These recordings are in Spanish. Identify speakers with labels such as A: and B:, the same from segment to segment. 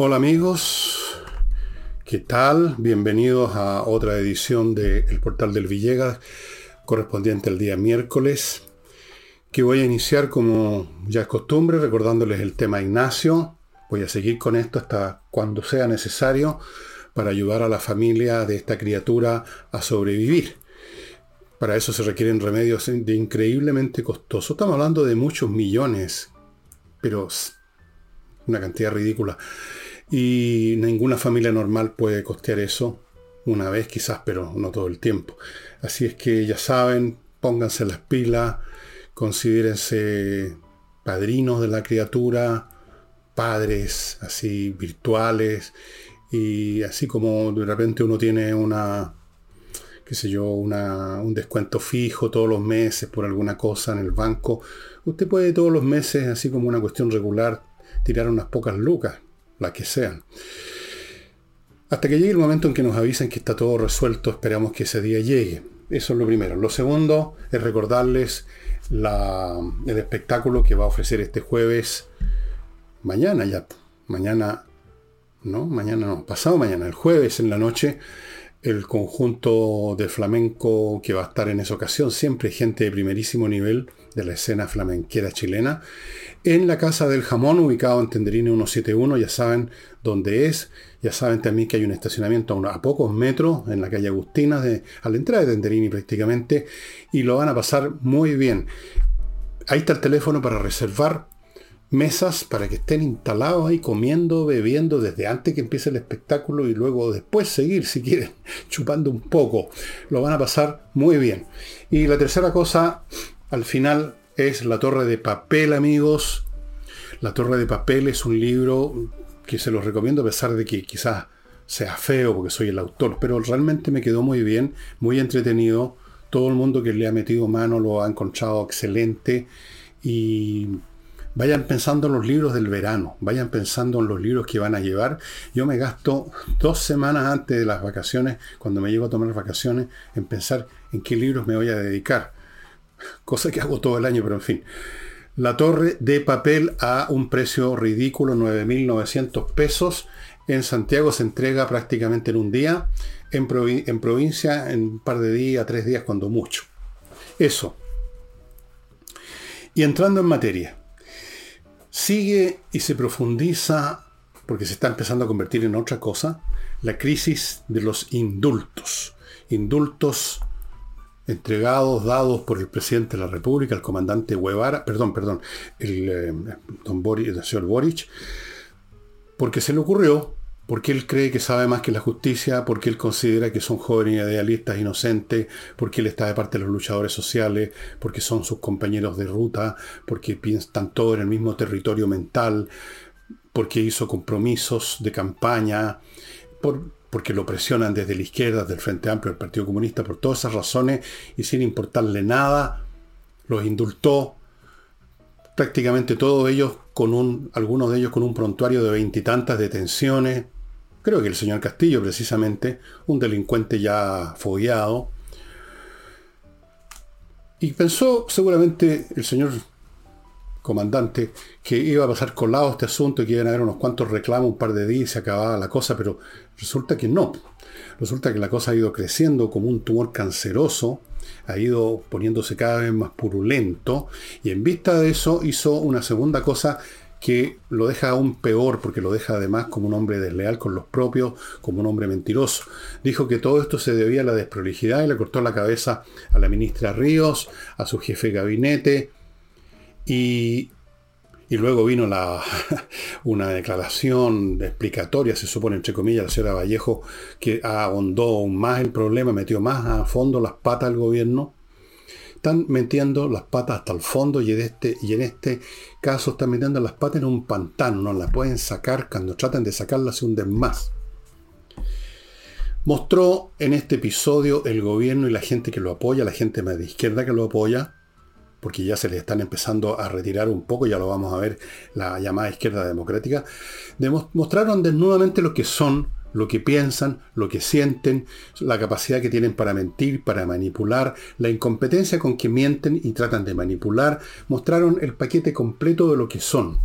A: Hola amigos, ¿qué tal? Bienvenidos a otra edición de Portal del Villegas, correspondiente al día miércoles, que voy a iniciar como ya es costumbre, recordándoles el tema Ignacio. Voy a seguir con esto hasta cuando sea necesario para ayudar a la familia de esta criatura a sobrevivir. Para eso se requieren remedios de increíblemente costosos. Estamos hablando de muchos millones, pero una cantidad ridícula. Y ninguna familia normal puede costear eso una vez quizás, pero no todo el tiempo. Así es que ya saben, pónganse las pilas, considérense padrinos de la criatura, padres así virtuales, y así como de repente uno tiene una, qué sé yo, una, un descuento fijo todos los meses por alguna cosa en el banco, usted puede todos los meses, así como una cuestión regular, tirar unas pocas lucas las que sean. Hasta que llegue el momento en que nos avisen que está todo resuelto, esperamos que ese día llegue. Eso es lo primero. Lo segundo es recordarles el espectáculo que va a ofrecer este jueves, mañana ya, mañana, no, mañana no, pasado mañana, el jueves en la noche, el conjunto de flamenco que va a estar en esa ocasión, siempre gente de primerísimo nivel de la escena flamenquera chilena, en la Casa del Jamón, ubicado en Tenderine 171, ya saben dónde es, ya saben también que hay un estacionamiento a, pocos metros en la calle Agustina, de, a la entrada de Tenderini prácticamente, y lo van a pasar muy bien. Ahí está el teléfono para reservar mesas para que estén instalados ahí comiendo, bebiendo desde antes que empiece el espectáculo y luego después seguir si quieren, chupando un poco. Lo van a pasar muy bien. Y la tercera cosa, al final, es La Torre de Papel, amigos. La Torre de Papel es un libro que se los recomiendo a pesar de que quizás sea feo porque soy el autor, pero realmente me quedó muy bien, muy entretenido. Todo el mundo que le ha metido mano lo ha encontrado excelente y Vayan pensando en los libros del verano, vayan pensando en los libros que van a llevar. Yo me gasto dos semanas antes de las vacaciones, cuando me llevo a tomar vacaciones, en pensar en qué libros me voy a dedicar. Cosa que hago todo el año, pero en fin. La torre de papel a un precio ridículo, 9.900 pesos. En Santiago se entrega prácticamente en un día. En, en provincia en un par de días, tres días, cuando mucho. Eso. Y entrando en materia sigue y se profundiza, porque se está empezando a convertir en otra cosa, la crisis de los indultos. Indultos entregados, dados por el presidente de la República, el comandante Guevara, perdón, perdón, el, eh, don Boris, el señor Boric, porque se le ocurrió porque él cree que sabe más que la justicia, porque él considera que son jóvenes idealistas inocentes, porque él está de parte de los luchadores sociales, porque son sus compañeros de ruta, porque piensan todos en el mismo territorio mental, porque hizo compromisos de campaña, porque lo presionan desde la izquierda, del Frente Amplio, del Partido Comunista, por todas esas razones, y sin importarle nada, los indultó, prácticamente todos ellos con un, algunos de ellos con un prontuario de veintitantas detenciones, creo que el señor Castillo precisamente, un delincuente ya fogueado. Y pensó seguramente el señor comandante que iba a pasar colado este asunto y que iban a haber unos cuantos reclamos, un par de días y se acababa la cosa, pero resulta que no. Resulta que la cosa ha ido creciendo como un tumor canceroso, ha ido poniéndose cada vez más purulento y en vista de eso hizo una segunda cosa que lo deja aún peor porque lo deja además como un hombre desleal con los propios, como un hombre mentiroso. Dijo que todo esto se debía a la desprolijidad y le cortó la cabeza a la ministra Ríos, a su jefe de gabinete y, y luego vino la, una declaración explicatoria, se supone entre comillas, la señora Vallejo, que ahondó aún más el problema, metió más a fondo las patas al gobierno están metiendo las patas hasta el fondo y en este, y en este caso están metiendo las patas en un pantano, no las pueden sacar, cuando tratan de sacarlas se hunden más. Mostró en este episodio el gobierno y la gente que lo apoya, la gente más de izquierda que lo apoya, porque ya se le están empezando a retirar un poco, ya lo vamos a ver, la llamada izquierda democrática, mostraron desnudamente lo que son lo que piensan, lo que sienten, la capacidad que tienen para mentir, para manipular, la incompetencia con que mienten y tratan de manipular, mostraron el paquete completo de lo que son.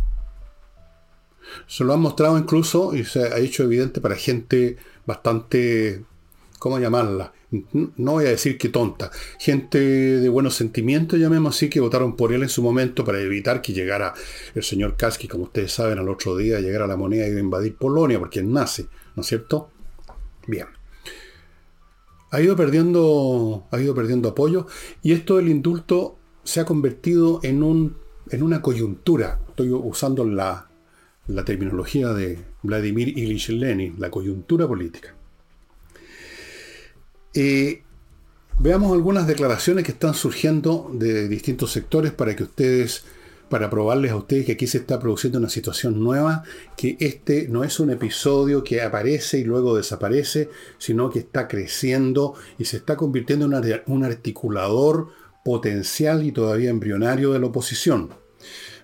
A: Se lo han mostrado incluso y se ha hecho evidente para gente bastante, ¿cómo llamarla? No voy a decir que tonta. Gente de buenos sentimientos, llamemos así, que votaron por él en su momento para evitar que llegara el señor Kaski, como ustedes saben, al otro día, llegara a la moneda y de invadir Polonia, porque él nace, ¿no es cierto? Bien. Ha ido perdiendo, ha ido perdiendo apoyo y esto del indulto se ha convertido en, un, en una coyuntura. Estoy usando la, la terminología de Vladimir Ilyich Lenin, la coyuntura política. Eh, veamos algunas declaraciones que están surgiendo de distintos sectores para que ustedes, para probarles a ustedes que aquí se está produciendo una situación nueva, que este no es un episodio que aparece y luego desaparece, sino que está creciendo y se está convirtiendo en un articulador potencial y todavía embrionario de la oposición.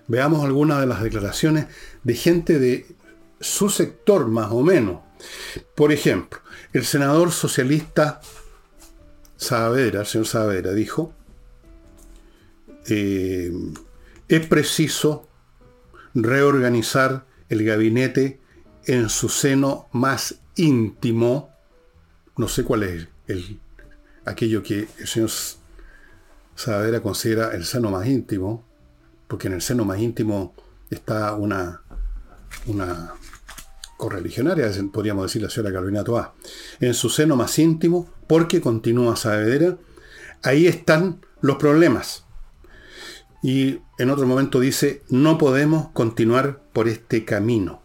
A: Veamos algunas de las declaraciones de gente de su sector más o menos. Por ejemplo, el senador socialista Saavedra, el señor Saavedra, dijo, eh, es preciso reorganizar el gabinete en su seno más íntimo, no sé cuál es el, aquello que el señor Saavedra considera el seno más íntimo, porque en el seno más íntimo está una, correligionaria, podríamos decir la señora Carolina Toá, en su seno más íntimo, porque continúa Saavedra, ahí están los problemas. Y en otro momento dice, no podemos continuar por este camino,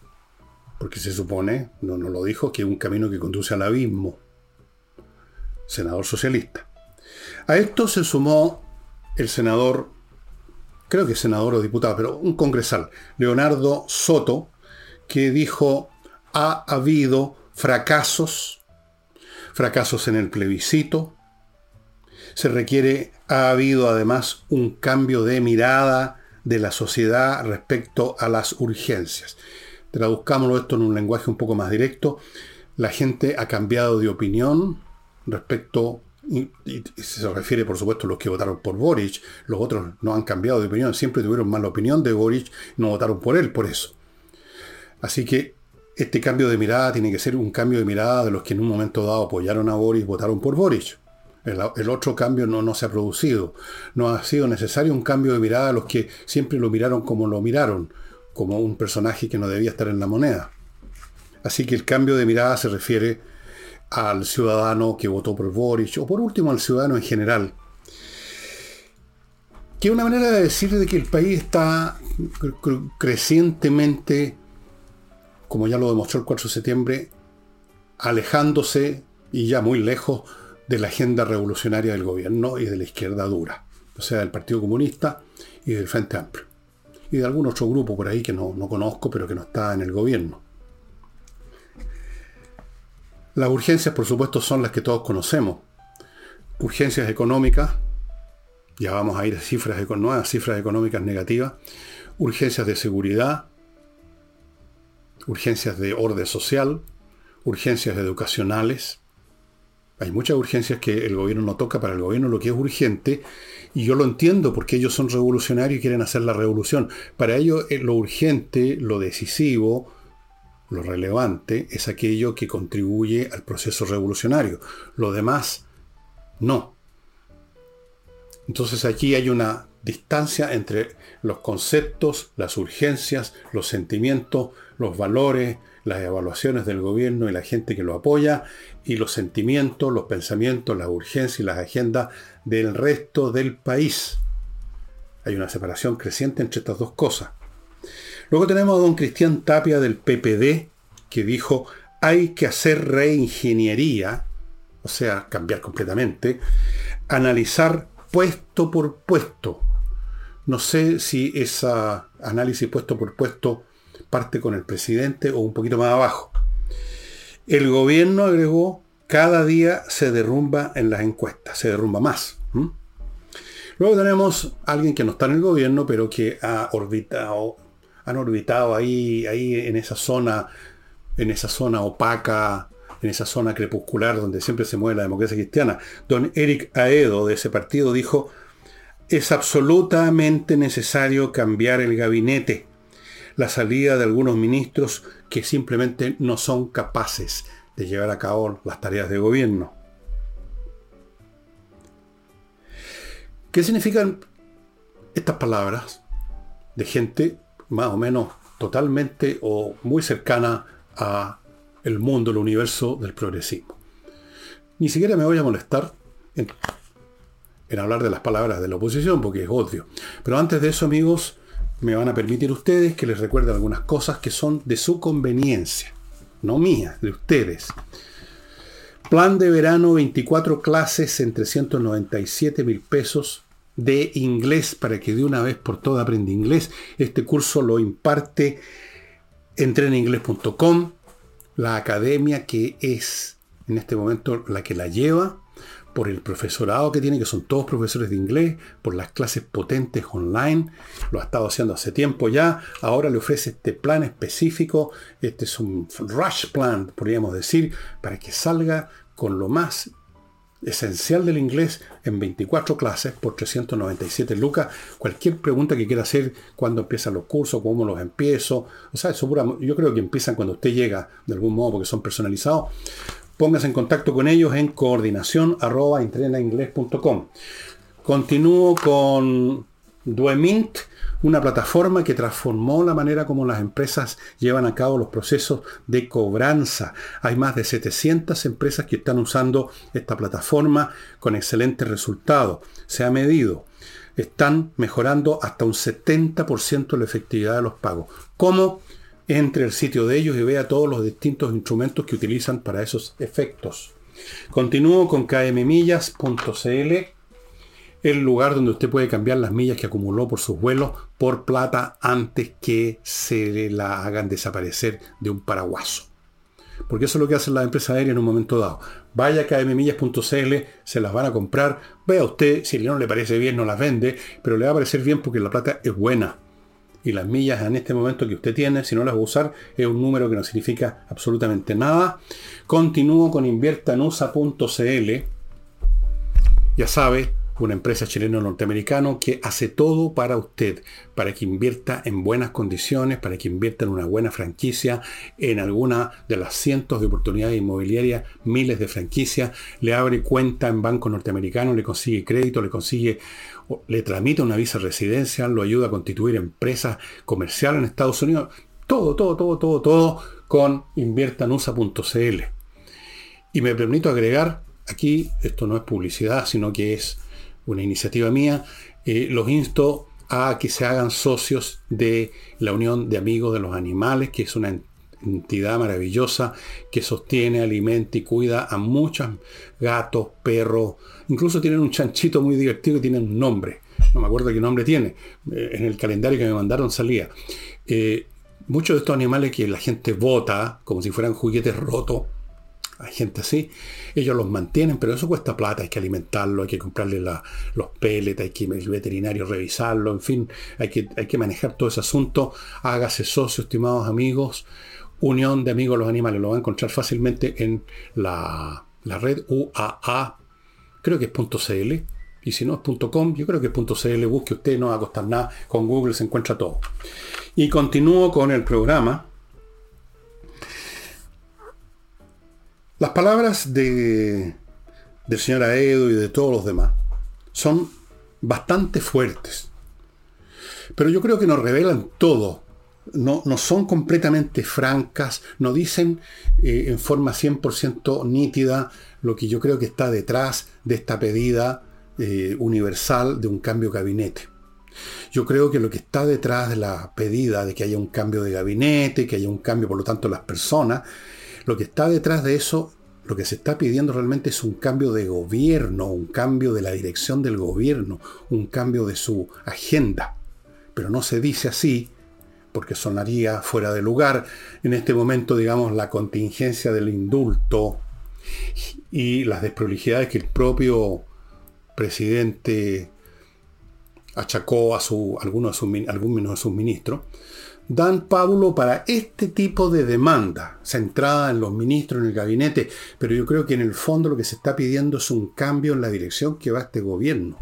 A: porque se supone, no nos lo dijo, que es un camino que conduce al abismo. Senador socialista. A esto se sumó el senador creo que senador o diputado, pero un congresal, Leonardo Soto, que dijo, ha habido fracasos, fracasos en el plebiscito, se requiere, ha habido además un cambio de mirada de la sociedad respecto a las urgencias. Traduzcámoslo esto en un lenguaje un poco más directo. La gente ha cambiado de opinión respecto y, se refiere, por supuesto, a los que votaron por Boric. Los otros no han cambiado de opinión, siempre tuvieron mala opinión de Boric, no votaron por él por eso. Así que este cambio de mirada tiene que ser un cambio de mirada de los que en un momento dado apoyaron a Boric, votaron por Boric. El, otro cambio no, no se ha producido. No ha sido necesario un cambio de mirada a los que siempre lo miraron como lo miraron, como un personaje que no debía estar en la moneda. Así que el cambio de mirada se refiere al ciudadano que votó por Boric, o por último al ciudadano en general. Que una manera de decir de que el país está crecientemente, como ya lo demostró el 4 de septiembre, alejándose y ya muy lejos de la agenda revolucionaria del gobierno y de la izquierda dura, o sea, del Partido Comunista y del Frente Amplio. Y de algún otro grupo por ahí que no, no conozco, pero que no está en el gobierno. Las urgencias, por supuesto, son las que todos conocemos. Urgencias económicas, ya vamos a ir a cifras, nuevas cifras económicas negativas. Urgencias de seguridad, urgencias de orden social, urgencias educacionales. Hay muchas urgencias que el gobierno no toca para el gobierno lo que es urgente, y yo lo entiendo porque ellos son revolucionarios y quieren hacer la revolución. Para ellos eh, lo urgente, lo decisivo, lo relevante es aquello que contribuye al proceso revolucionario. Lo demás, no. Entonces aquí hay una distancia entre los conceptos, las urgencias, los sentimientos, los valores, las evaluaciones del gobierno y la gente que lo apoya, y los sentimientos, los pensamientos, las urgencias y las agendas del resto del país. Hay una separación creciente entre estas dos cosas. Luego tenemos a don Cristian Tapia del PPD, que dijo, hay que hacer reingeniería, o sea, cambiar completamente, analizar puesto por puesto. No sé si esa análisis puesto por puesto parte con el presidente o un poquito más abajo. El gobierno agregó, cada día se derrumba en las encuestas, se derrumba más. Luego tenemos a alguien que no está en el gobierno, pero que ha orbitado han orbitado ahí, ahí en esa zona, en esa zona opaca, en esa zona crepuscular donde siempre se mueve la democracia cristiana. Don Eric Aedo de ese partido dijo, es absolutamente necesario cambiar el gabinete. La salida de algunos ministros que simplemente no son capaces de llevar a cabo las tareas de gobierno. ¿Qué significan estas palabras de gente más o menos totalmente o muy cercana a el mundo, el universo del progresismo? Ni siquiera me voy a molestar en, en hablar de las palabras de la oposición porque es obvio. Pero antes de eso, amigos, me van a permitir ustedes que les recuerde algunas cosas que son de su conveniencia, no mías, de ustedes. Plan de verano, 24 clases en 397 mil pesos de inglés para que de una vez por todas aprenda inglés. Este curso lo imparte entreninglés.com, la academia que es en este momento la que la lleva, por el profesorado que tiene, que son todos profesores de inglés, por las clases potentes online, lo ha estado haciendo hace tiempo ya, ahora le ofrece este plan específico, este es un rush plan, podríamos decir, para que salga con lo más esencial del inglés en 24 clases por 397 lucas. Cualquier pregunta que quiera hacer, cuándo empiezan los cursos, cómo los empiezo. O sea, eso yo creo que empiezan cuando usted llega, de algún modo, porque son personalizados. Póngase en contacto con ellos en coordinación Continúo con Duemint una plataforma que transformó la manera como las empresas llevan a cabo los procesos de cobranza. Hay más de 700 empresas que están usando esta plataforma con excelentes resultados. Se ha medido. Están mejorando hasta un 70% la efectividad de los pagos. ¿Cómo? Entre el sitio de ellos y vea todos los distintos instrumentos que utilizan para esos efectos. Continúo con kmmillas.cl el lugar donde usted puede cambiar las millas que acumuló por sus vuelos por plata antes que se la hagan desaparecer de un paraguaso. Porque eso es lo que hacen las empresas aéreas en un momento dado. Vaya a kmmillas.cl, se las van a comprar. Vea usted, si no le parece bien, no las vende, pero le va a parecer bien porque la plata es buena. Y las millas en este momento que usted tiene, si no las va a usar, es un número que no significa absolutamente nada. Continúo con inviertanusa.cl. Ya sabe, una empresa chileno-norteamericano que hace todo para usted, para que invierta en buenas condiciones, para que invierta en una buena franquicia, en alguna de las cientos de oportunidades inmobiliarias, miles de franquicias, le abre cuenta en banco norteamericano, le consigue crédito, le consigue, le tramita una visa residencia, lo ayuda a constituir empresas comerciales en Estados Unidos, todo, todo, todo, todo, todo con inviertanusa.cl. Y me permito agregar, aquí esto no es publicidad, sino que es una iniciativa mía, eh, los insto a que se hagan socios de la Unión de Amigos de los Animales, que es una entidad maravillosa que sostiene, alimenta y cuida a muchos gatos, perros, incluso tienen un chanchito muy divertido que tiene un nombre, no me acuerdo qué nombre tiene, eh, en el calendario que me mandaron salía. Eh, muchos de estos animales que la gente vota como si fueran juguetes rotos, hay gente así, ellos los mantienen, pero eso cuesta plata, hay que alimentarlo, hay que comprarle los pellets, hay que al veterinario revisarlo, en fin, hay que, hay que manejar todo ese asunto. Hágase socio, estimados amigos. Unión de Amigos de los Animales, lo va a encontrar fácilmente en la, red UAA, creo que es .cl, y si no es .com, yo creo que es .cl, busque usted, no va a costar nada, con Google se encuentra todo. Y continúo con el programa Las palabras de, del señor Aedo y de todos los demás son bastante fuertes. Pero yo creo que nos revelan todo. No, no son completamente francas, no dicen eh, en forma 100% nítida lo que yo creo que está detrás de esta pedida eh, universal de un cambio de gabinete. Yo creo que lo que está detrás de la pedida de que haya un cambio de gabinete, que haya un cambio, por lo tanto, las personas, lo que está detrás de eso, lo que se está pidiendo realmente es un cambio de gobierno, un cambio de la dirección del gobierno, un cambio de su agenda. Pero no se dice así porque sonaría fuera de lugar. En este momento, digamos, la contingencia del indulto y las desprolijidades que el propio presidente achacó a, su, algunos de sus, algunos de sus ministros, dan Pablo para este tipo de demanda, centrada en los ministros, en el gabinete, pero yo creo que en el fondo lo que se está pidiendo es un cambio en la dirección que va este gobierno.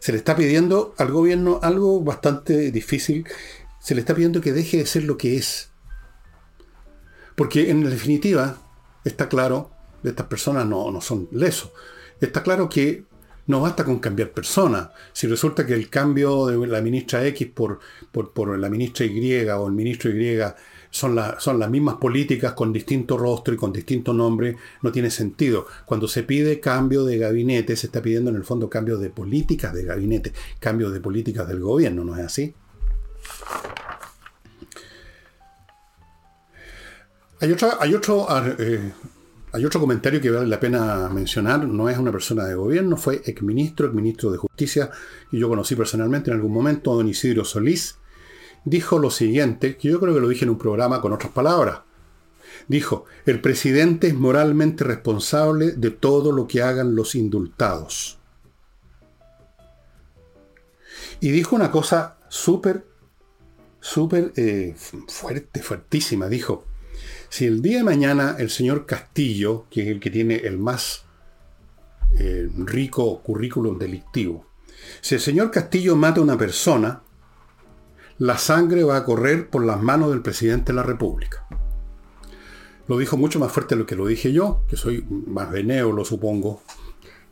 A: se le está pidiendo al gobierno algo bastante difícil. Se le está pidiendo que deje de ser lo que es. Porque en definitiva, está claro, estas personas no, no son lesos. Está claro que no basta con cambiar personas. Si resulta que el cambio de la ministra X por, por, por la ministra Y o el ministro Y son, son las mismas políticas con distinto rostro y con distinto nombre, no tiene sentido. Cuando se pide cambio de gabinete, se está pidiendo en el fondo cambio de políticas de gabinete, cambio de políticas del gobierno, ¿no es así? Hay, hay, otro, eh, hay otro comentario que vale la pena mencionar. No es una persona de gobierno, fue exministro, exministro de Justicia, y yo conocí personalmente en algún momento, don Isidro Solís, dijo lo siguiente, que yo creo que lo dije en un programa con otras palabras. Dijo, el presidente es moralmente responsable de todo lo que hagan los indultados. Y dijo una cosa súper, súper eh, fuerte, fuertísima. Dijo, si el día de mañana el señor Castillo, que es el que tiene el más eh, rico currículum delictivo, si el señor Castillo mata a una persona, la sangre va a correr por las manos del presidente de la República. Lo dijo mucho más fuerte de lo que lo dije yo, que soy más benévolo, supongo,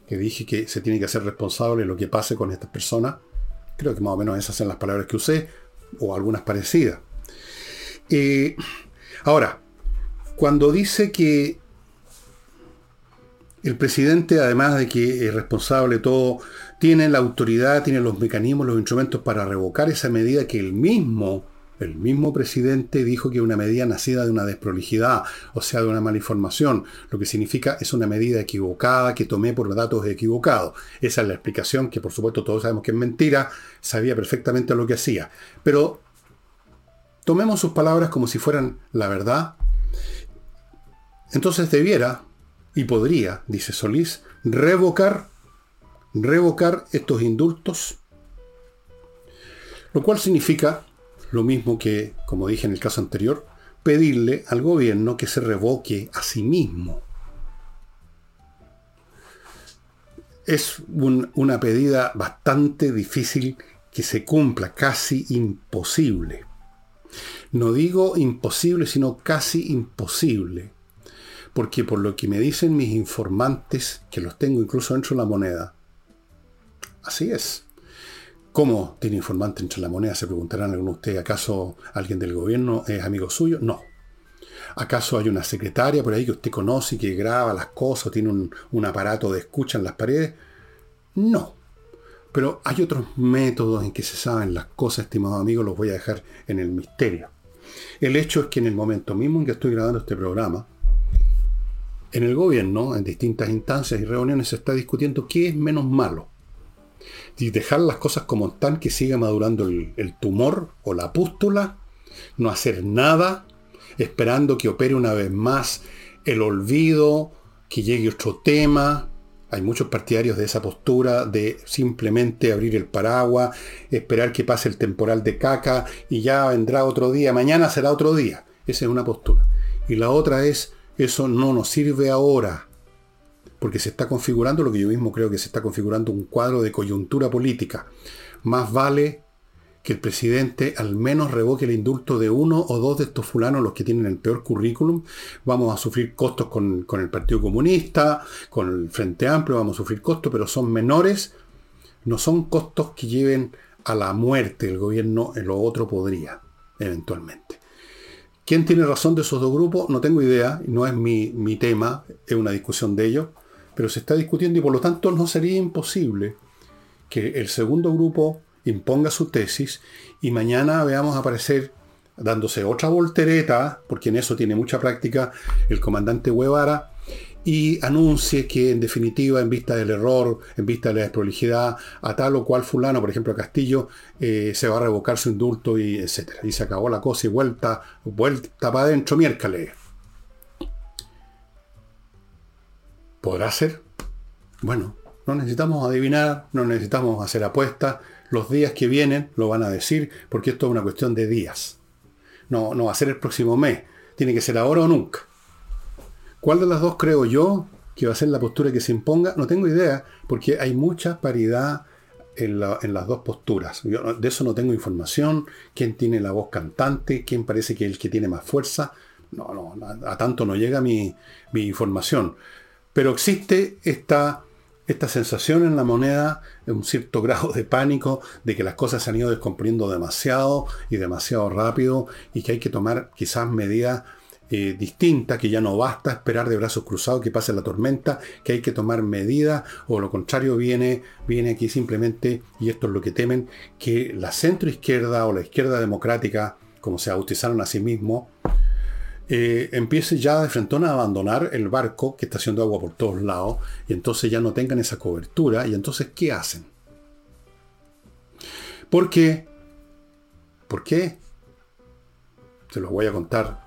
A: que dije que se tiene que hacer responsable de lo que pase con estas personas. Creo que más o menos esas son las palabras que usé, o algunas parecidas. Eh, ahora, cuando dice que el presidente, además de que es responsable de todo, tiene la autoridad, tiene los mecanismos, los instrumentos para revocar esa medida que el mismo, el mismo presidente dijo que es una medida nacida de una desprolijidad, o sea, de una mala información, lo que significa es una medida equivocada que tomé por datos equivocados. Esa es la explicación que por supuesto todos sabemos que es mentira, sabía perfectamente lo que hacía. Pero tomemos sus palabras como si fueran la verdad. Entonces debiera, y podría, dice Solís, revocar revocar estos indultos, lo cual significa lo mismo que, como dije en el caso anterior, pedirle al gobierno que se revoque a sí mismo. Es una pedida bastante difícil que se cumpla, casi imposible. No digo imposible, sino casi imposible. Porque por lo que me dicen mis informantes, que los tengo incluso dentro de la moneda, Así es. ¿Cómo tiene informante entre la moneda? Se preguntarán algunos de ustedes. ¿Acaso alguien del gobierno es amigo suyo? No. ¿Acaso hay una secretaria por ahí que usted conoce y que graba las cosas, tiene un, un aparato de escucha en las paredes? No. Pero hay otros métodos en que se saben las cosas, estimados amigos, los voy a dejar en el misterio. El hecho es que en el momento mismo en que estoy grabando este programa, en el gobierno, en distintas instancias y reuniones, se está discutiendo qué es menos malo y dejar las cosas como están, que siga madurando el, tumor o la pústula, no hacer nada, esperando que opere una vez más el olvido, que llegue otro tema. Hay muchos partidarios de esa postura de simplemente abrir el paraguas, esperar que pase el temporal de caca y ya vendrá otro día, mañana será otro día. Esa es una postura. Y la otra es, eso no nos sirve ahora porque se está configurando lo que yo mismo creo que se está configurando un cuadro de coyuntura política. Más vale que el presidente al menos revoque el indulto de uno o dos de estos fulanos, los que tienen el peor currículum. Vamos a sufrir costos con, el Partido Comunista, con el Frente Amplio, vamos a sufrir costos, pero son menores. No son costos que lleven a la muerte el gobierno, en lo otro podría, eventualmente. ¿Quién tiene razón de esos dos grupos? No tengo idea, no es mi, mi tema, es una discusión de ellos pero se está discutiendo y por lo tanto no sería imposible que el segundo grupo imponga su tesis y mañana veamos aparecer dándose otra voltereta, porque en eso tiene mucha práctica el comandante Guevara, y anuncie que en definitiva, en vista del error, en vista de la desprolijidad, a tal o cual fulano, por ejemplo a Castillo, eh, se va a revocar su indulto y etcétera. Y se acabó la cosa y vuelta, vuelta para adentro miércoles. ¿Podrá ser? Bueno, no necesitamos adivinar, no necesitamos hacer apuestas. Los días que vienen lo van a decir, porque esto es una cuestión de días. No, no va a ser el próximo mes. Tiene que ser ahora o nunca. ¿Cuál de las dos creo yo que va a ser la postura que se imponga? No tengo idea, porque hay mucha paridad en, las dos posturas. de eso no tengo información. ¿Quién tiene la voz cantante? ¿Quién parece que es el que tiene más fuerza? No, no, a, tanto no llega mi, información. Pero existe esta, esta sensación en la moneda, un cierto grado de pánico, de que las cosas se han ido descomponiendo demasiado y demasiado rápido y que hay que tomar quizás medidas eh, distinta, que ya no basta esperar de brazos cruzados que pase la tormenta, que hay que tomar medidas, o lo contrario viene, viene aquí simplemente, y esto es lo que temen, que la centro izquierda o la izquierda democrática, como se bautizaron a sí mismos, eh, empiece ya de frente a abandonar el barco que está haciendo agua por todos lados, y entonces ya no tengan esa cobertura, y entonces, ¿qué hacen? ¿Por qué? ¿Por? Se los voy a contar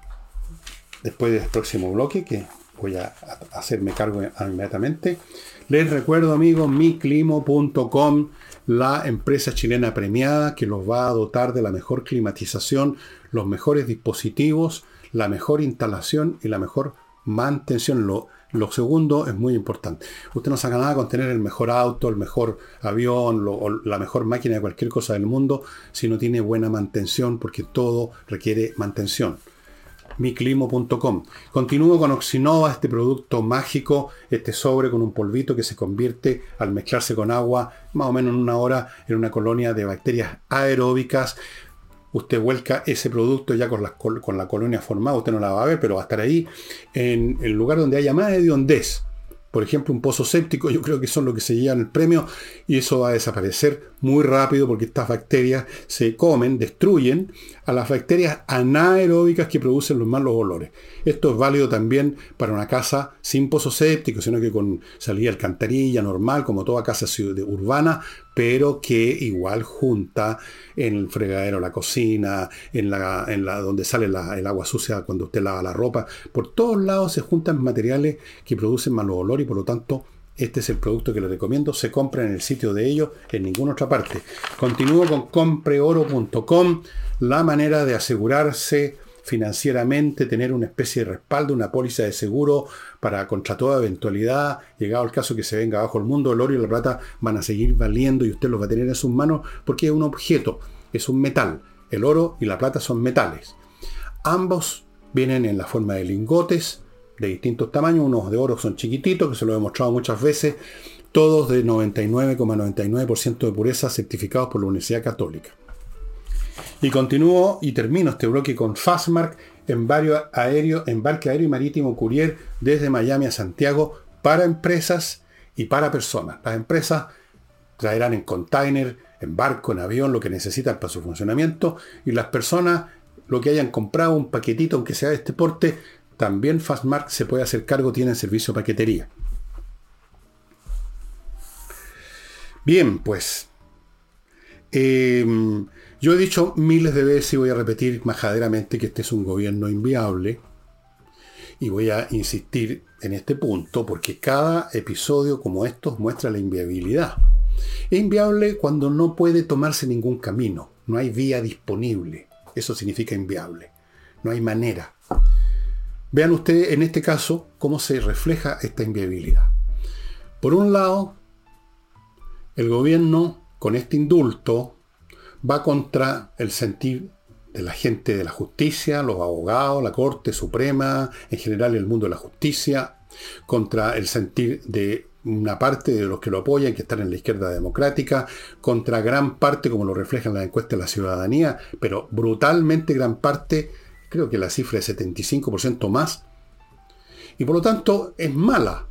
A: después del próximo bloque, que voy a hacerme cargo inmediatamente. Les recuerdo, amigos, miclimo.com, la empresa chilena premiada que los va a dotar de la mejor climatización, los mejores dispositivos, la mejor instalación y la mejor mantención. Lo, lo segundo es muy importante. Usted no saca nada con tener el mejor auto, el mejor avión o la mejor máquina de cualquier cosa del mundo si no tiene buena mantención, porque todo requiere mantención miclimo.com. Continúo con Oxinova, este producto mágico, este sobre con un polvito que se convierte al mezclarse con agua, más o menos en una hora, en una colonia de bacterias aeróbicas. Usted vuelca ese producto ya con la, colonia formada, usted no la va a ver, pero va a estar ahí. En el lugar donde haya más de hondez por ejemplo, un pozo séptico, yo creo que son lo que se llevan el premio y eso va a desaparecer muy rápido porque estas bacterias se comen, destruyen a las bacterias anaeróbicas que producen los malos olores. Esto es válido también para una casa sin pozo séptico, sino que con salida alcantarilla normal, como toda casa urbana, pero que igual junta en el fregadero, la cocina, en la, en la donde sale el agua sucia cuando usted lava la ropa. Por todos lados se juntan materiales que producen mal olor y por lo tanto este es el producto que les recomiendo. Se compra en el sitio de ellos, en ninguna otra parte. Continúo con compreoro.com, la manera de asegurarse financieramente, tener una especie de respaldo, una póliza de seguro para contra toda eventualidad, llegado el caso que se venga abajo el mundo, el oro y la plata van a seguir valiendo y usted los va a tener en sus manos porque es un objeto, es un metal. El oro y la plata son metales. Ambos vienen en la forma de lingotes de distintos tamaños, unos de oro son chiquititos, que se lo he demostrado muchas veces, todos de 99,99% de pureza certificados por la Universidad Católica. Y continúo y termino este bloque con Fastmark, embarque aéreo, embarque aéreo y marítimo courier desde Miami a Santiago para empresas y para personas. Las empresas traerán en container, en barco, en avión, lo que necesitan para su funcionamiento y las personas lo que hayan comprado, un paquetito, aunque sea de este porte, también Fastmark se puede hacer cargo, tiene servicio paquetería. Bien, pues. Em, yo he dicho miles de veces y voy a repetir majaderamente que este es un gobierno inviable. Y voy a insistir en este punto porque cada episodio como estos muestra la inviabilidad. Es inviable cuando no puede tomarse ningún camino. No hay vía disponible. Eso significa inviable. No hay manera. Vean ustedes en este caso cómo se refleja esta inviabilidad. Por un lado, el gobierno con este indulto va contra el sentir de la gente de la justicia, los abogados, la Corte Suprema, en general el mundo de la justicia, contra el sentir de una parte de los que lo apoyan, que están en la izquierda democrática, contra gran parte, como lo reflejan las encuestas de la ciudadanía, pero brutalmente gran parte, creo que la cifra es 75% más, y por lo tanto es mala.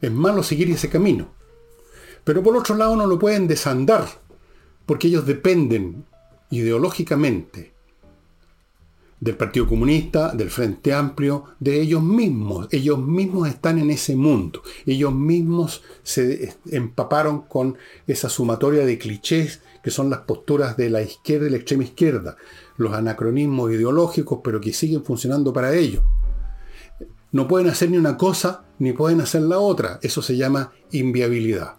A: Es malo seguir ese camino. Pero por otro lado no lo pueden desandar porque ellos dependen ideológicamente del Partido Comunista, del Frente Amplio, de ellos mismos. Ellos mismos están en ese mundo. Ellos mismos se empaparon con esa sumatoria de clichés que son las posturas de la izquierda y la extrema izquierda, los anacronismos ideológicos, pero que siguen funcionando para ellos. No pueden hacer ni una cosa ni pueden hacer la otra. Eso se llama inviabilidad.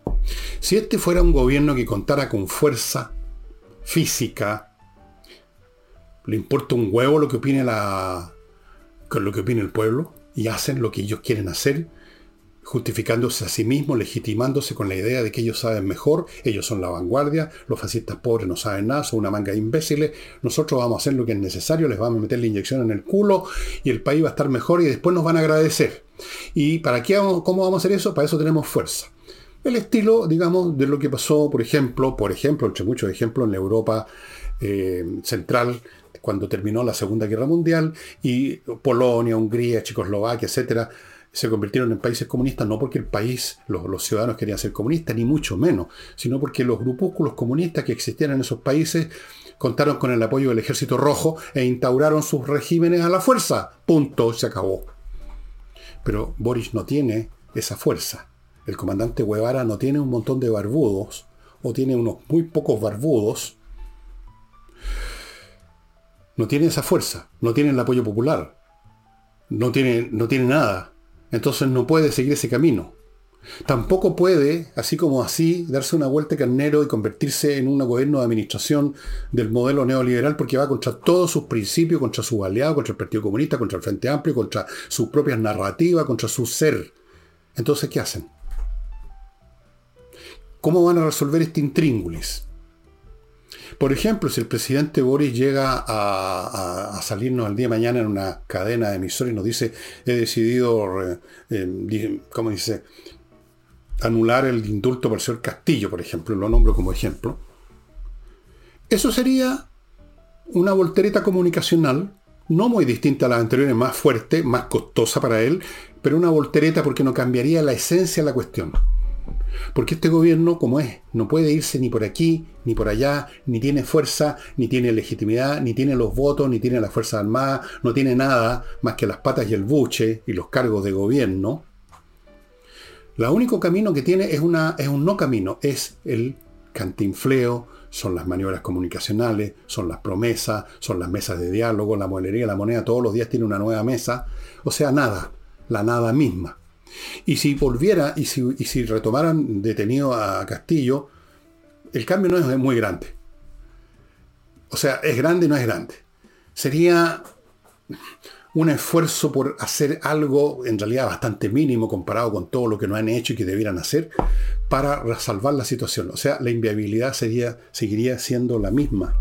A: Si este fuera un gobierno que contara con fuerza física, le importa un huevo lo que opine la, lo que opine el pueblo y hacen lo que ellos quieren hacer, justificándose a sí mismos, legitimándose con la idea de que ellos saben mejor, ellos son la vanguardia, los fascistas pobres no saben nada, son una manga de imbéciles, nosotros vamos a hacer lo que es necesario, les vamos a meter la inyección en el culo y el país va a estar mejor y después nos van a agradecer. ¿Y para qué vamos, cómo vamos a hacer eso? Para eso tenemos fuerza. El estilo, digamos, de lo que pasó, por ejemplo, por ejemplo, entre muchos ejemplos, en la Europa eh, central, cuando terminó la Segunda Guerra Mundial, y Polonia, Hungría, Checoslovaquia, etcétera, se convirtieron en países comunistas no porque el país, los, ciudadanos querían ser comunistas, ni mucho menos, sino porque los grupúsculos comunistas que existían en esos países contaron con el apoyo del ejército rojo e instauraron sus regímenes a la fuerza. Punto, se acabó. Pero Boris no tiene esa fuerza. El comandante Guevara no tiene un montón de barbudos, o tiene unos muy pocos barbudos. No tiene esa fuerza, no tiene el apoyo popular, no tiene, no tiene nada. Entonces no puede seguir ese camino. Tampoco puede, así como así, darse una vuelta carnero y convertirse en un gobierno de administración del modelo neoliberal porque va contra todos sus principios, contra su aliado, contra el Partido Comunista, contra el Frente Amplio, contra sus propias narrativas, contra su ser. Entonces, ¿qué hacen? ¿Cómo van a resolver este intríngulis? Por ejemplo, si el presidente Boris llega a, salirnos el día de mañana en una cadena de emisores y nos dice, he decidido, eh, ¿cómo dice?, anular el indulto por el señor Castillo, por ejemplo, lo nombro como ejemplo, eso sería una voltereta comunicacional, no muy distinta a las anteriores, más fuerte, más costosa para él, pero una voltereta porque no cambiaría la esencia de la cuestión. Porque este gobierno, como es, no puede irse ni por aquí, ni por allá, ni tiene fuerza, ni tiene legitimidad, ni tiene los votos, ni tiene la Fuerza Armada, no tiene nada más que las patas y el buche y los cargos de gobierno. El único camino que tiene es, una, es un no camino, es el cantinfleo, son las maniobras comunicacionales, son las promesas, son las mesas de diálogo, la molería, la moneda, todos los días tiene una nueva mesa, o sea, nada, la nada misma. Y si volviera y si, retomaran detenido a Castillo, el cambio no es muy grande. O sea, es grande y no es grande. Sería un esfuerzo por hacer algo en realidad bastante mínimo comparado con todo lo que no han hecho y que debieran hacer para salvar la situación. O sea, la inviabilidad sería, seguiría siendo la misma.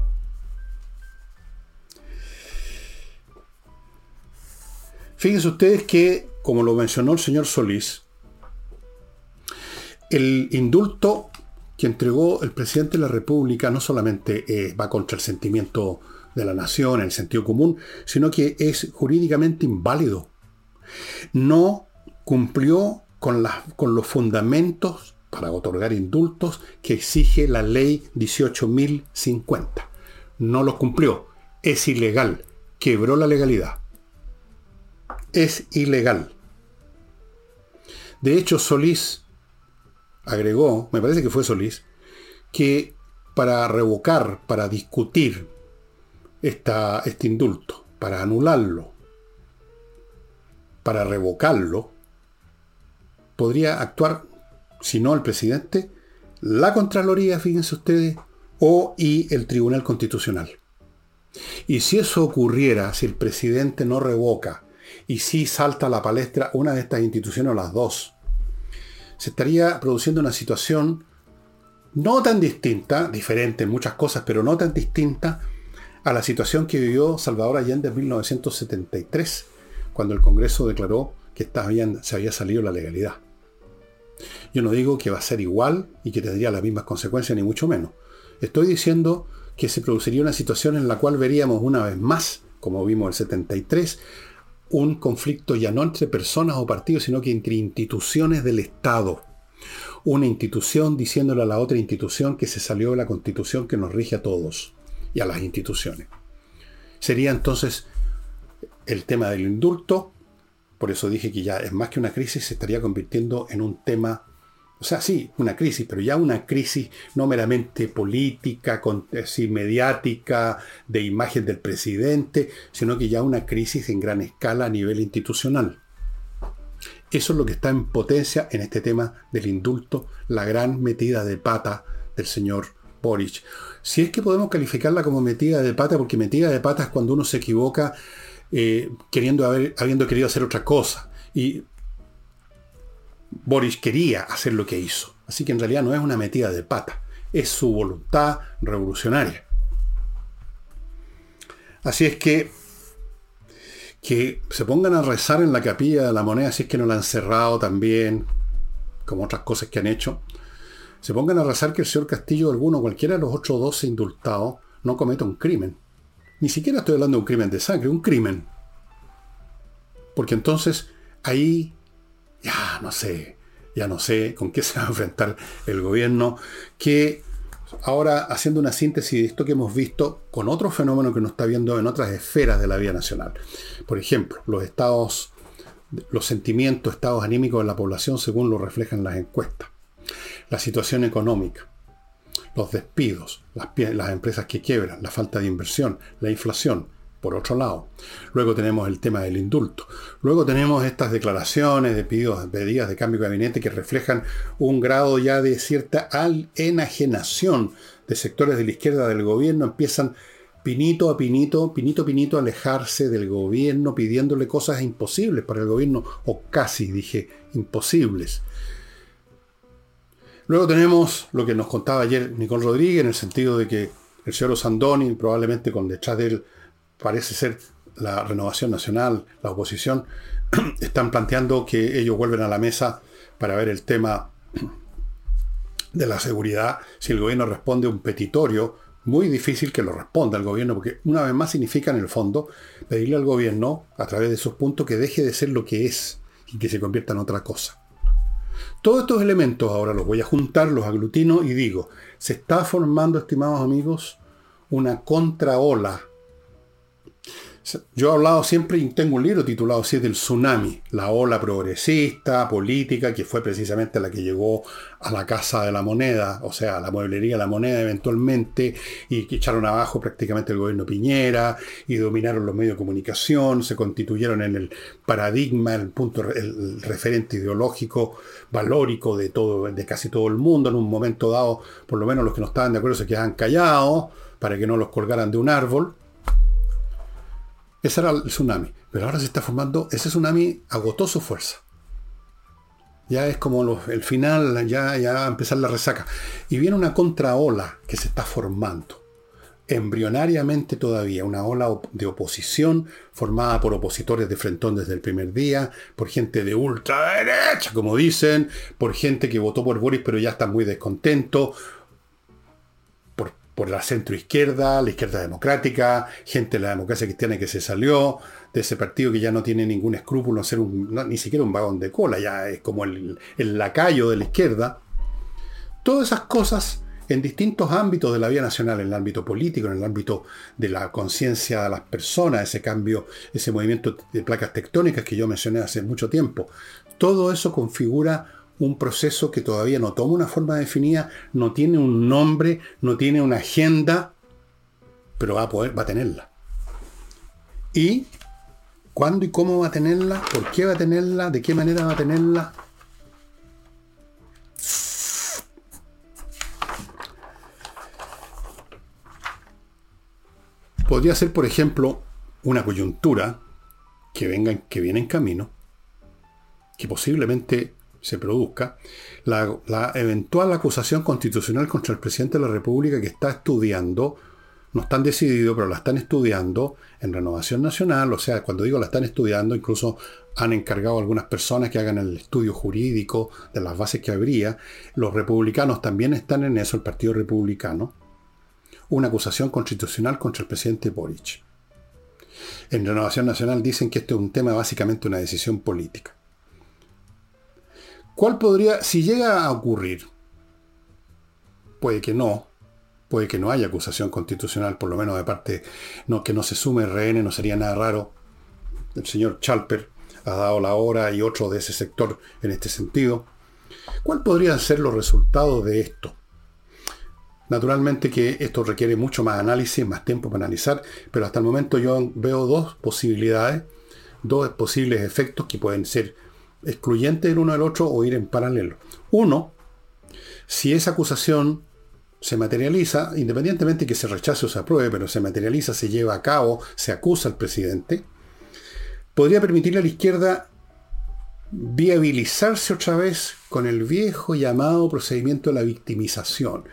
A: Fíjense ustedes que como lo mencionó el señor Solís, el indulto que entregó el presidente de la República no solamente eh, va contra el sentimiento de la nación, el sentido común, sino que es jurídicamente inválido. No cumplió con, con los fundamentos para otorgar indultos que exige la ley 18.050. No los cumplió. Es ilegal. Quebró la legalidad es ilegal. De hecho, Solís agregó, me parece que fue Solís, que para revocar, para discutir esta, este indulto, para anularlo, para revocarlo, podría actuar, si no el presidente, la Contraloría, fíjense ustedes, o y el Tribunal Constitucional. Y si eso ocurriera, si el presidente no revoca y si salta a la palestra una de estas instituciones o las dos. Se estaría produciendo una situación no tan distinta, diferente en muchas cosas, pero no tan distinta a la situación que vivió Salvador Allende en 1973, cuando el Congreso declaró que se había salido la legalidad. Yo no digo que va a ser igual y que tendría las mismas consecuencias, ni mucho menos. Estoy diciendo que se produciría una situación en la cual veríamos una vez más, como vimos el 73, un conflicto ya no entre personas o partidos, sino que entre instituciones del Estado. Una institución diciéndole a la otra institución que se salió de la constitución que nos rige a todos y a las instituciones. Sería entonces el tema del indulto, por eso dije que ya es más que una crisis, se estaría convirtiendo en un tema o sea, sí, una crisis, pero ya una crisis no meramente política, así, mediática, de imagen del presidente, sino que ya una crisis en gran escala a nivel institucional. Eso es lo que está en potencia en este tema del indulto, la gran metida de pata del señor Boric. Si es que podemos calificarla como metida de pata, porque metida de pata es cuando uno se equivoca eh, queriendo haber, habiendo querido hacer otra cosa. Y Boris quería hacer lo que hizo. Así que en realidad no es una metida de pata, es su voluntad revolucionaria. Así es que que se pongan a rezar en la capilla de la moneda, si es que no la han cerrado también, como otras cosas que han hecho, se pongan a rezar que el señor Castillo, alguno, cualquiera de los otros 12 indultados, no cometa un crimen. Ni siquiera estoy hablando de un crimen de sangre, un crimen. Porque entonces ahí, ya no sé, ya no sé con qué se va a enfrentar el gobierno, que ahora haciendo una síntesis de esto que hemos visto con otro fenómeno que nos está viendo en otras esferas de la vida nacional. Por ejemplo, los estados, los sentimientos, estados anímicos de la población según lo reflejan las encuestas. La situación económica, los despidos, las, las empresas que quiebran, la falta de inversión, la inflación, por otro lado. Luego tenemos el tema del indulto. Luego tenemos estas declaraciones de pedidos, pedidas de cambio de gabinete que reflejan un grado ya de cierta enajenación de sectores de la izquierda del gobierno. Empiezan pinito a pinito, pinito a pinito a alejarse del gobierno pidiéndole cosas imposibles para el gobierno, o casi, dije, imposibles. Luego tenemos lo que nos contaba ayer Nicole Rodríguez en el sentido de que el señor Osandoni, probablemente con detrás de él parece ser la renovación nacional, la oposición, están planteando que ellos vuelven a la mesa para ver el tema de la seguridad. Si el gobierno responde un petitorio, muy difícil que lo responda el gobierno, porque una vez más significa en el fondo pedirle al gobierno, a través de esos puntos, que deje de ser lo que es y que se convierta en otra cosa. Todos estos elementos ahora los voy a juntar, los aglutino y digo, se está formando, estimados amigos, una contraola yo he hablado siempre y tengo un libro titulado así del tsunami, la ola progresista, política, que fue precisamente la que llegó a la Casa de la Moneda, o sea, a la mueblería de la moneda eventualmente, y que echaron abajo prácticamente el gobierno Piñera, y dominaron los medios de comunicación, se constituyeron en el paradigma, el punto, el referente ideológico, valórico de todo, de casi todo el mundo. En un momento dado, por lo menos los que no estaban de acuerdo se quedaban callados para que no los colgaran de un árbol ese era el tsunami. Pero ahora se está formando, ese tsunami agotó su fuerza. Ya es como el final, ya, ya va a empezar la resaca. Y viene una contraola que se está formando. Embrionariamente todavía, una ola de oposición formada por opositores de Frentón desde el primer día, por gente de ultraderecha, como dicen, por gente que votó por Boris pero ya está muy descontento, por la centro izquierda, la izquierda democrática, gente de la democracia cristiana que se salió de ese partido que ya no tiene ningún escrúpulo en ser ni siquiera un vagón de cola, ya es como el, el lacayo de la izquierda. Todas esas cosas en distintos ámbitos de la vida nacional, en el ámbito político, en el ámbito de la conciencia de las personas, ese cambio, ese movimiento de placas tectónicas que yo mencioné hace mucho tiempo. Todo eso configura un proceso que todavía no toma una forma definida, no tiene un nombre, no tiene una agenda, pero va a poder, tenerla. ¿Y cuándo y cómo va a tenerla? ¿Por qué va a tenerla? ¿De qué manera va a tenerla? Podría ser, por ejemplo, una coyuntura que, venga, que viene en camino, que posiblemente se produzca, la, eventual acusación constitucional contra el presidente de la República que está estudiando, no están decididos, pero la están estudiando en Renovación Nacional, o sea, cuando digo la están estudiando, incluso han encargado a algunas personas que hagan el estudio jurídico de las bases que habría, los republicanos también están en eso, el Partido Republicano, una acusación constitucional contra el presidente Boric. En Renovación Nacional dicen que este es un tema básicamente una decisión política. ¿Cuál podría, si llega a ocurrir, puede que no, puede que no haya acusación constitucional, por lo menos de parte, no, que no se sume RN, no sería nada raro. El señor Chalper ha dado la hora y otro de ese sector en este sentido. ¿Cuál podrían ser los resultados de esto? Naturalmente que esto requiere mucho más análisis, más tiempo para analizar, pero hasta el momento yo veo dos posibilidades, dos posibles efectos que pueden ser excluyente el uno del otro o ir en paralelo. Uno, si esa acusación se materializa, independientemente que se rechace o se apruebe, pero se materializa, se lleva a cabo, se acusa al presidente, podría permitirle a la izquierda viabilizarse otra vez con el viejo llamado procedimiento de la victimización.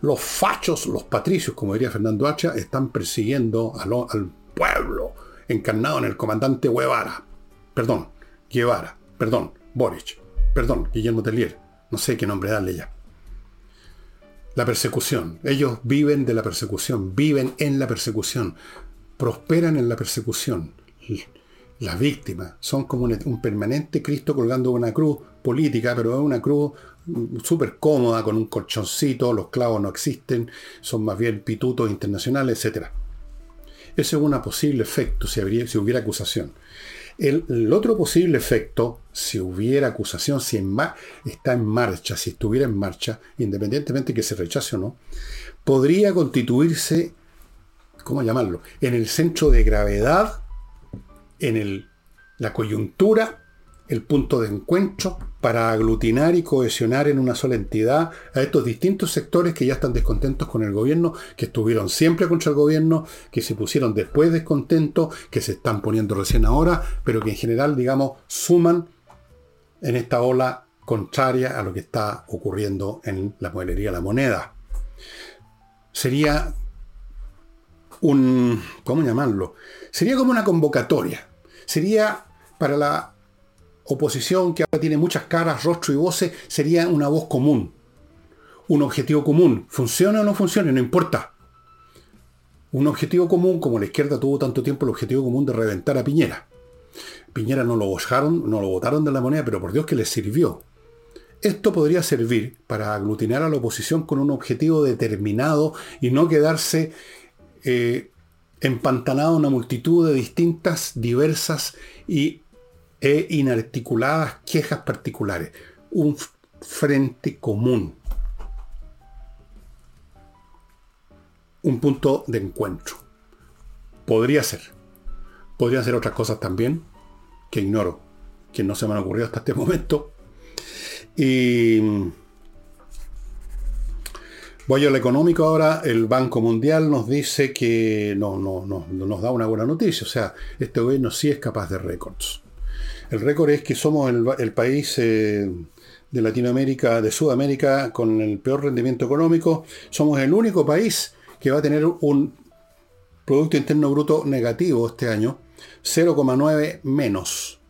A: Los fachos, los patricios, como diría Fernando Hacha, están persiguiendo al pueblo encarnado en el comandante Guevara. Perdón, Guevara. Perdón, Boric. Perdón, Guillermo Tellier. No sé qué nombre darle ya. La persecución. Ellos viven de la persecución, viven en la persecución, prosperan en la persecución. Las víctimas son como un, permanente Cristo colgando una cruz política, pero es una cruz súper cómoda, con un colchoncito, los clavos no existen, son más bien pitutos internacionales, etc. Ese es un posible efecto si, si hubiera acusación. El, otro posible efecto, si hubiera acusación, si está en marcha, si estuviera en marcha, independientemente que se rechace o no, podría constituirse, ¿cómo llamarlo?, en el centro de gravedad, en la coyuntura el punto de encuentro para aglutinar y cohesionar en una sola entidad a estos distintos sectores que ya están descontentos con el gobierno, que estuvieron siempre contra el gobierno, que se pusieron después descontentos, que se están poniendo recién ahora, pero que en general, digamos, suman en esta ola contraria a lo que está ocurriendo en la modelería de la moneda. Sería un, ¿cómo llamarlo? Sería como una convocatoria. Sería para la oposición que ahora tiene muchas caras, rostro y voces, sería una voz común. Un objetivo común. Funcione o no funcione, no importa. Un objetivo común, como la izquierda tuvo tanto tiempo el objetivo común de reventar a Piñera. Piñera no lo votaron, no lo votaron de la moneda, pero por Dios que les sirvió. Esto podría servir para aglutinar a la oposición con un objetivo determinado y no quedarse eh, empantanado una multitud de distintas, diversas y e inarticuladas quejas particulares. Un frente común. Un punto de encuentro. Podría ser. Podrían ser otras cosas también, que ignoro, que no se me han ocurrido hasta este momento. Y voy al económico ahora. El Banco Mundial nos dice que no, no, no, nos da una buena noticia. O sea, este gobierno sí es capaz de récords. El récord es que somos el, país eh, de Latinoamérica, de Sudamérica, con el peor rendimiento económico. Somos el único país que va a tener un Producto Interno Bruto negativo este año, 0,9 menos.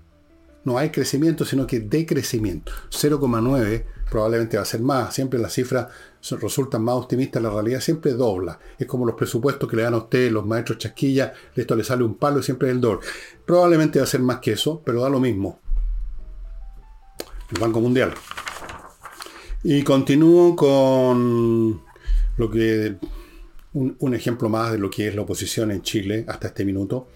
A: No hay crecimiento, sino que decrecimiento. 0,9 probablemente va a ser más. Siempre las cifras resultan más optimistas, la realidad siempre dobla. Es como los presupuestos que le dan a usted los maestros chasquilla, esto le sale un palo y siempre es el doble. Probablemente va a ser más que eso, pero da lo mismo. El Banco Mundial. Y continúo con lo que un, un, ejemplo más de lo que es la oposición en Chile hasta este minuto.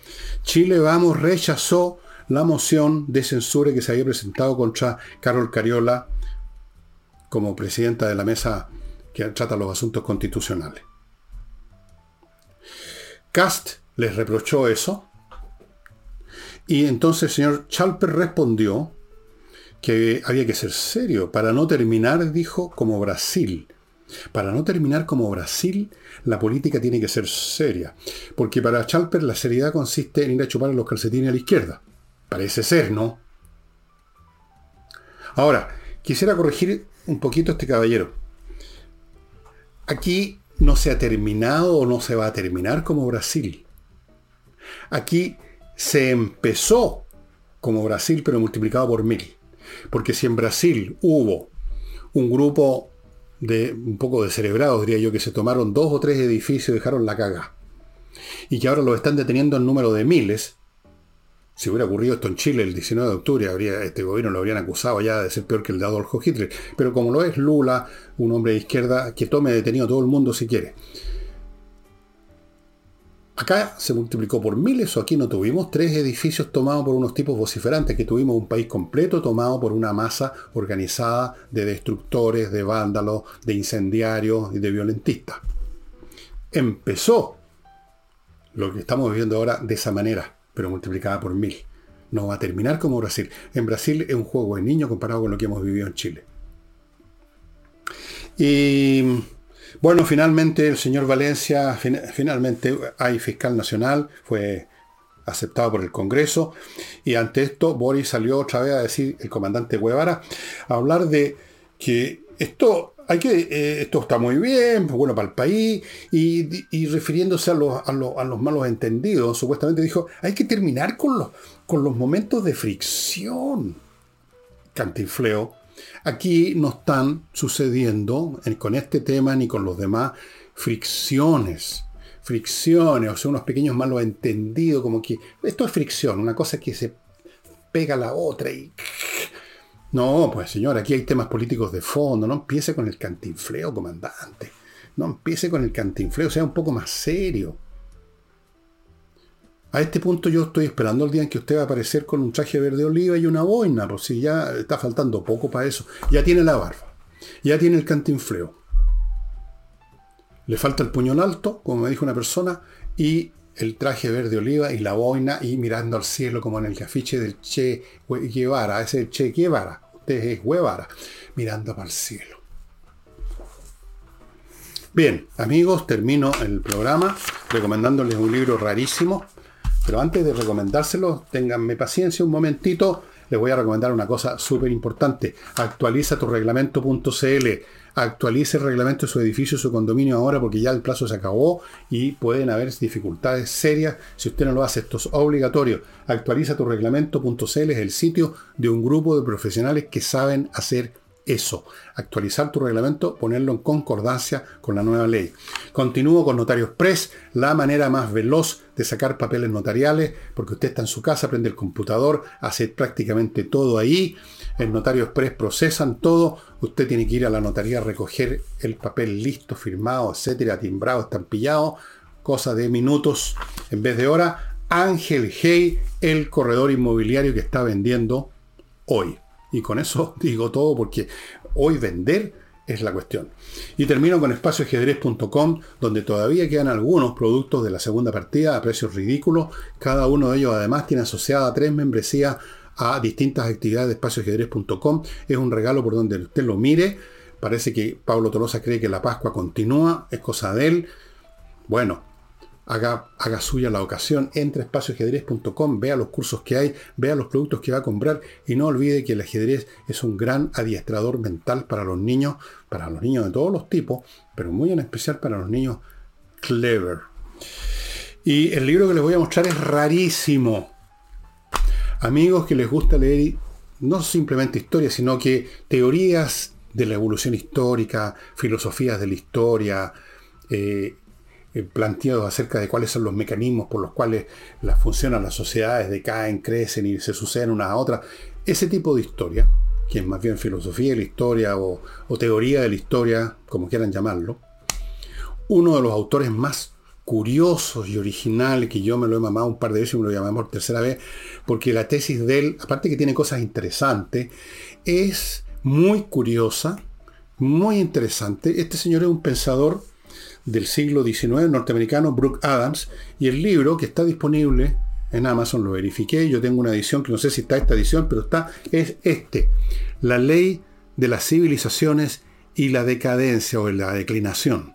A: Chile Vamos rechazó la moción de censura que se había presentado contra Carol Cariola como presidenta de la mesa que trata los asuntos constitucionales. Cast les reprochó eso y entonces el señor Chalper respondió que había que ser serio. Para no terminar, dijo, como Brasil. Para no terminar como Brasil, la política tiene que ser seria. Porque para Chalper la seriedad consiste en ir a chupar los calcetines a la izquierda. Parece ser, ¿no? Ahora, quisiera corregir un poquito este caballero. Aquí no se ha terminado o no se va a terminar como Brasil. Aquí se empezó como Brasil, pero multiplicado por mil. Porque si en Brasil hubo un grupo de un poco de cerebrados, diría yo, que se tomaron dos o tres edificios y dejaron la caga, y que ahora lo están deteniendo en número de miles, si hubiera ocurrido esto en Chile el 19 de octubre, habría, este gobierno lo habrían acusado ya de ser peor que el de Adolfo Hitler. Pero como lo es Lula, un hombre de izquierda, que tome detenido a todo el mundo si quiere. Acá se multiplicó por miles, o aquí no tuvimos tres edificios tomados por unos tipos vociferantes, que tuvimos un país completo tomado por una masa organizada de destructores, de vándalos, de incendiarios y de violentistas. Empezó lo que estamos viviendo ahora de esa manera pero multiplicada por mil. No va a terminar como Brasil. En Brasil es un juego de niño comparado con lo que hemos vivido en Chile. Y bueno, finalmente el señor Valencia, finalmente hay fiscal nacional, fue aceptado por el Congreso. Y ante esto, Boris salió otra vez a decir, el comandante Guevara, a hablar de que esto, hay que, eh, esto está muy bien, bueno para el país, y, refiriéndose a los, a, los, malos entendidos, supuestamente dijo, hay que terminar con los, con los momentos de fricción. Cantinfleo. Aquí no están sucediendo con este tema ni con los demás fricciones fricciones, o sea, unos pequeños malos entendidos, como que esto es fricción, una cosa que se pega a la otra y... No, pues señor, aquí hay temas políticos de fondo, no empiece con el cantinfleo, comandante. No empiece con el cantinfleo, sea un poco más serio. A este punto yo estoy esperando el día en que usted va a aparecer con un traje verde oliva y una boina, por si ya está faltando poco para eso. Ya tiene la barba, ya tiene el cantinfleo. Le falta el puñón alto, como me dijo una persona, y el traje verde oliva y la boina y mirando al cielo como en el afiche del Che Guevara, ese Che Guevara, usted es Guevara, mirando para el cielo. Bien, amigos, termino el programa recomendándoles un libro rarísimo, pero antes de recomendárselo, ténganme paciencia un momentito, les voy a recomendar una cosa súper importante, actualiza tu reglamento.cl actualice el reglamento de su edificio, su condominio ahora, porque ya el plazo se acabó y pueden haber dificultades serias si usted no lo hace. Esto es obligatorio. Actualiza tu reglamento.cl es el sitio de un grupo de profesionales que saben hacer eso, actualizar tu reglamento, ponerlo en concordancia con la nueva ley. Continúo con Notarios Press, la manera más veloz de sacar papeles notariales, porque usted está en su casa, prende el computador, hace prácticamente todo ahí. En Notarios Press procesan todo, usted tiene que ir a la notaría a recoger el papel listo, firmado, etcétera, timbrado, estampillado, cosa de minutos en vez de hora. Ángel Hey, el corredor inmobiliario que está vendiendo hoy. Y con eso digo todo porque hoy vender es la cuestión. Y termino con espacioajedrez.com, donde todavía quedan algunos productos de la segunda partida a precios ridículos. Cada uno de ellos además tiene asociada tres membresías a distintas actividades de espacioajedrez.com. Es un regalo por donde usted lo mire. Parece que Pablo Tolosa cree que la Pascua continúa, es cosa de él. Bueno, haga, suya la ocasión, entre espacioajedrez.com, vea los cursos que hay, vea los productos que va a comprar y no olvide que el ajedrez es un gran adiestrador mental para los niños, para los niños de todos los tipos, pero muy en especial para los niños clever. Y el libro que les voy a mostrar es rarísimo. Amigos que les gusta leer no simplemente historia, sino que teorías de la evolución histórica, filosofías de la historia, eh, eh, planteados acerca de cuáles son los mecanismos por los cuales las funcionan las sociedades, decaen, crecen y se suceden unas a otras. Ese tipo de historia, que es más bien filosofía de la historia o, teoría de la historia, como quieran llamarlo, uno de los autores más curiosos y originales, que yo me lo he mamado un par de veces y me lo llamamos por tercera vez, porque la tesis de él, aparte que tiene cosas interesantes, es muy curiosa, muy interesante. Este señor es un pensador del siglo XIX norteamericano Brooke Adams y el libro que está disponible en Amazon, lo verifiqué, yo tengo una edición que no sé si está esta edición, pero está, es este, La ley de las civilizaciones y la decadencia o la declinación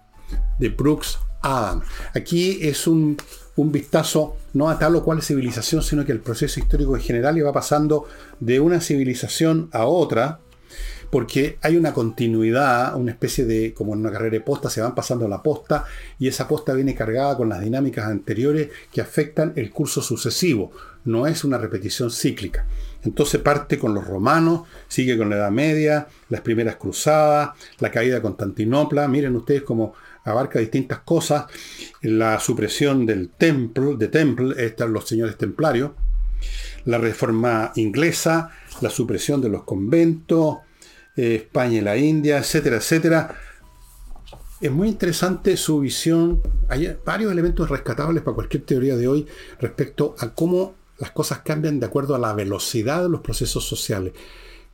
A: de Brooks Adams. Aquí es un, un vistazo no a tal o cual civilización, sino que el proceso histórico en general va pasando de una civilización a otra, porque hay una continuidad, una especie de, como en una carrera de posta, se van pasando la posta y esa posta viene cargada con las dinámicas anteriores que afectan el curso sucesivo, no es una repetición cíclica. Entonces parte con los romanos, sigue con la Edad Media, las primeras cruzadas, la caída de Constantinopla, miren ustedes cómo abarca distintas cosas, la supresión del templo, de temple, están los señores templarios, la reforma inglesa, la supresión de los conventos, eh, España y la India, etcétera, etcétera. Es muy interesante su visión. Hay varios elementos rescatables para cualquier teoría de hoy respecto a cómo las cosas cambian de acuerdo a la velocidad de los procesos sociales.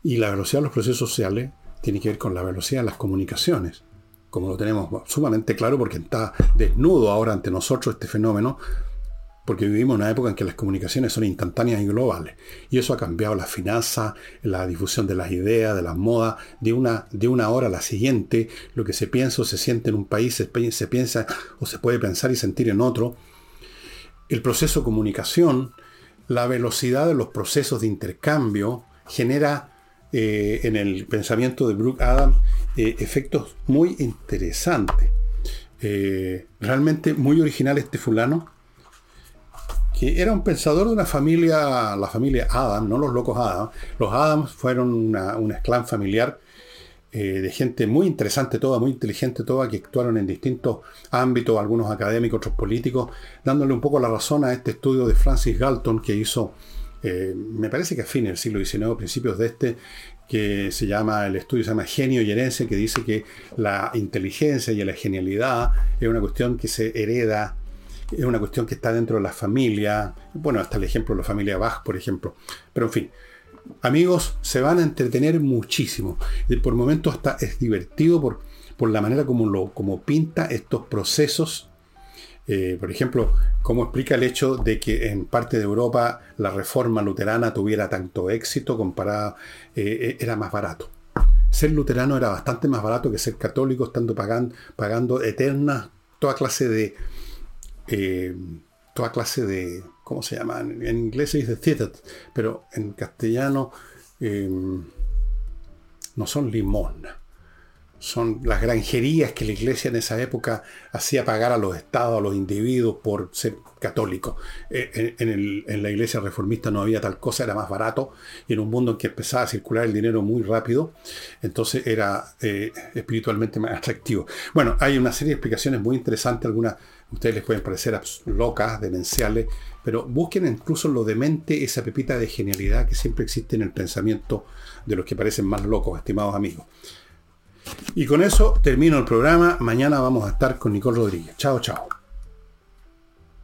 A: Y la velocidad de los procesos sociales tiene que ver con la velocidad de las comunicaciones. Como lo tenemos sumamente claro porque está desnudo ahora ante nosotros este fenómeno, porque vivimos una época en que las comunicaciones son instantáneas y globales. Y eso ha cambiado la finanza, la difusión de las ideas, de las modas, de una, de una hora a la siguiente. Lo que se piensa o se siente en un país se, piensa o se puede pensar y sentir en otro. el proceso de comunicación, la velocidad de los procesos de intercambio genera eh, en el pensamiento de Brooke Adams eh, efectos muy interesantes. Eh, realmente muy original este fulano, que era un pensador de una familia, la familia Adams, no los locos Adams. Los Adams fueron una, un clan familiar de gente muy interesante toda, muy inteligente toda, que actuaron en distintos ámbitos, algunos académicos, otros políticos, dándole un poco la razón a este estudio de Francis Galton que hizo eh, me parece que a fines del siglo XIX, principios de este, que se llama, el estudio se llama Genio y Herencia, que dice que la inteligencia y la genialidad es una cuestión que se hereda, es una cuestión que está dentro de la familia, bueno, hasta el ejemplo de la familia Bach, por ejemplo. Pero en fin, amigos, se van a entretener muchísimo. Por momentos hasta es divertido por, por la manera como, lo, como pinta estos procesos eh, por ejemplo, ¿cómo explica el hecho de que en parte de Europa la reforma luterana tuviera tanto éxito comparado, eh, eh, era más barato? Ser luterano era bastante más barato que ser católico, estando pagando, pagando eternas, toda clase de, toda clase de, ¿cómo se llama? En inglés se dice theater, pero en castellano no son limosnas son las granjerías que la iglesia en esa época hacía pagar a los estados, a los individuos por ser católicos. Eh, en, la iglesia reformista no había tal cosa, era más barato, y en un mundo en que empezaba a circular el dinero muy rápido, entonces era eh, espiritualmente más atractivo. Bueno, hay una serie de explicaciones muy interesantes, algunas ustedes les pueden parecer locas, demenciales, pero busquen incluso lo demente, esa pepita de genialidad que siempre existe en el pensamiento de los que parecen más locos, estimados amigos. Y con eso termino el programa. Mañana vamos a estar con Nicole Rodríguez. Chao, chao.